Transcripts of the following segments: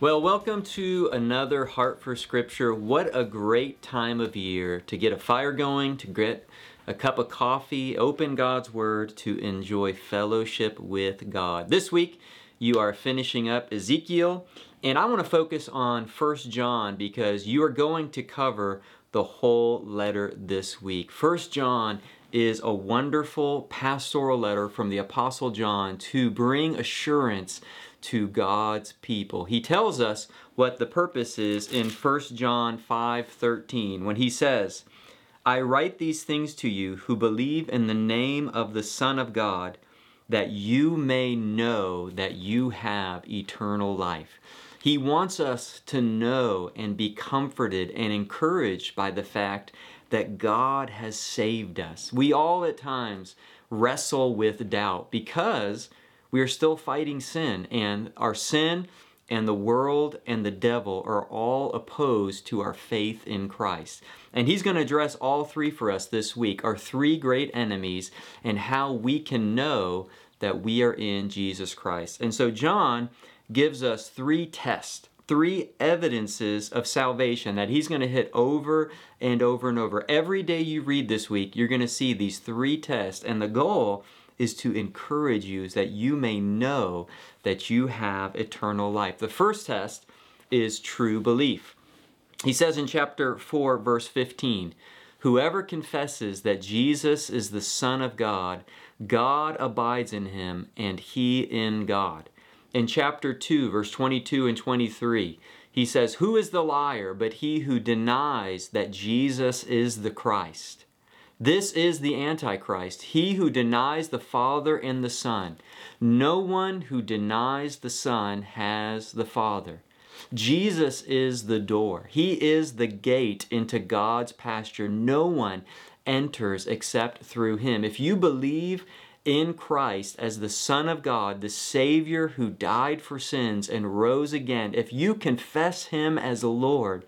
Well, welcome to another Heart for Scripture. What a great time of year to get a fire going, to get a cup of coffee, open God's Word, to enjoy fellowship with God. This week, you are finishing up Ezekiel, and I want to focus on First John because you are going to cover the whole letter this week. First John is a wonderful pastoral letter from the Apostle John to bring assurance to God's people. He tells us what the purpose is in 1 John 5:13 when he says, "I write these things to you who believe in the name of the Son of God, that you may know that you have eternal life." He wants us to know and be comforted and encouraged by the fact that God has saved us. We all at times wrestle with doubt because we are still fighting sin, and our sin and the world and the devil are all opposed to our faith in Christ. And he's going to address all three for us this week our three great enemies and how we can know that we are in Jesus Christ. And so, John gives us three tests. Three evidences of salvation that he's going to hit over and over and over. Every day you read this week, you're going to see these three tests, and the goal is to encourage you so that you may know that you have eternal life. The first test is true belief. He says in chapter 4, verse 15, Whoever confesses that Jesus is the Son of God, God abides in him, and he in God. In chapter 2, verse 22 and 23, he says, Who is the liar but he who denies that Jesus is the Christ? This is the Antichrist, he who denies the Father and the Son. No one who denies the Son has the Father. Jesus is the door. He is the gate into God's pasture. No one enters except through him. If you believe in Christ as the Son of God, the Savior who died for sins and rose again, if you confess him as Lord,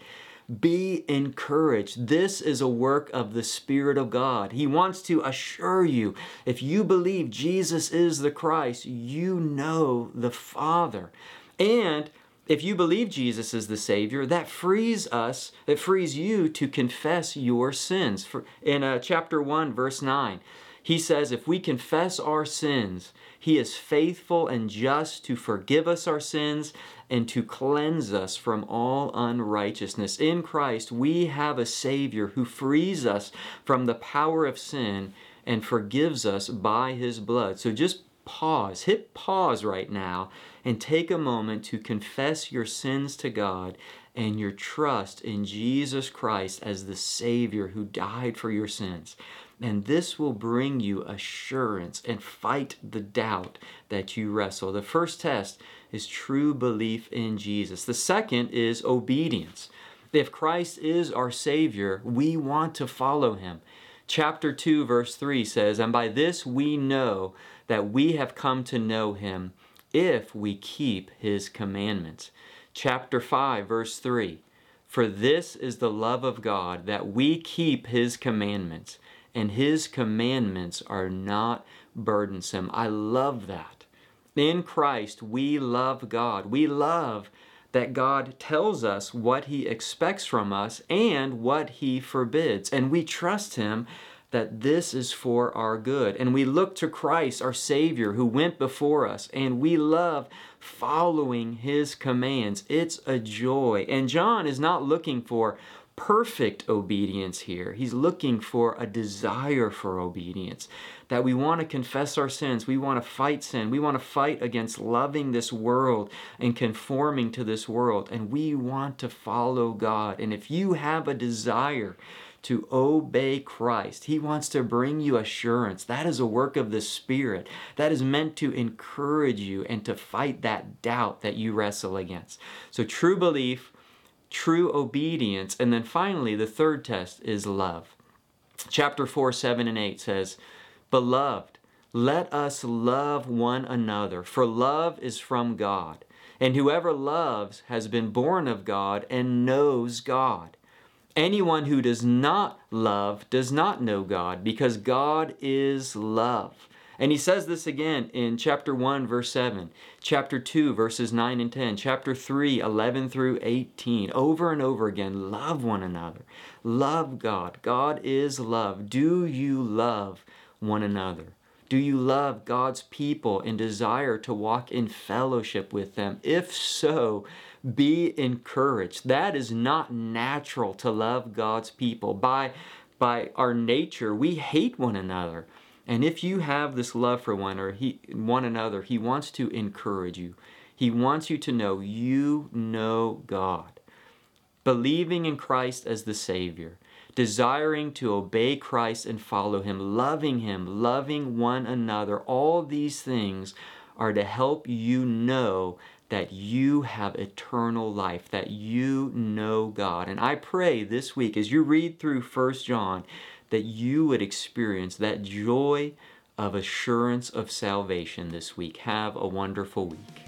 be encouraged. This is a work of the Spirit of God. He wants to assure you if you believe Jesus is the Christ, you know the Father. And if you believe Jesus is the Savior, that frees us, it frees you to confess your sins. In uh, chapter 1, verse 9, he says, If we confess our sins, he is faithful and just to forgive us our sins and to cleanse us from all unrighteousness. In Christ, we have a Savior who frees us from the power of sin and forgives us by his blood. So just pause, hit pause right now, and take a moment to confess your sins to God and your trust in Jesus Christ as the Savior who died for your sins. And this will bring you assurance and fight the doubt that you wrestle. The first test is true belief in Jesus. The second is obedience. If Christ is our Savior, we want to follow Him. Chapter 2, verse 3 says, And by this we know that we have come to know Him if we keep His commandments. Chapter 5, verse 3 For this is the love of God, that we keep His commandments and his commandments are not burdensome. I love that. In Christ, we love God. We love that God tells us what he expects from us and what he forbids. And we trust him that this is for our good. And we look to Christ, our Savior, who went before us, and we love following his commands. It's a joy. And John is not looking for perfect obedience here. He's looking for a desire for obedience. That we want to confess our sins. We want to fight sin. We want to fight against loving this world and conforming to this world. And we want to follow God. And if you have a desire, to obey Christ. He wants to bring you assurance. That is a work of the Spirit. That is meant to encourage you and to fight that doubt that you wrestle against. So, true belief true obedience. And then finally, the third test is love. Chapter 4, 7, and 8 says, Beloved, let us love one another, for love is from God. And whoever loves has been born of God and knows God. Anyone who does not love does not know God, because God is love. And he says this again in chapter 1, verse 7, chapter 2, verses 9 and 10, chapter 3, 11 through 18. Over and over again, love one another. Love God. God is love. Do you love one another? Do you love God's people and desire to walk in fellowship with them? If so, be encouraged. That is not natural to love God's people. By, by our nature, we hate one another. And if you have this love for one or he, one another, he wants to encourage you. He wants you to know you know God. Believing in Christ as the Savior, desiring to obey Christ and follow Him, loving Him, loving one another, all these things are to help you know that you have eternal life, that you know God. And I pray this week, as you read through First John, that you would experience that joy of assurance of salvation this week. Have a wonderful week.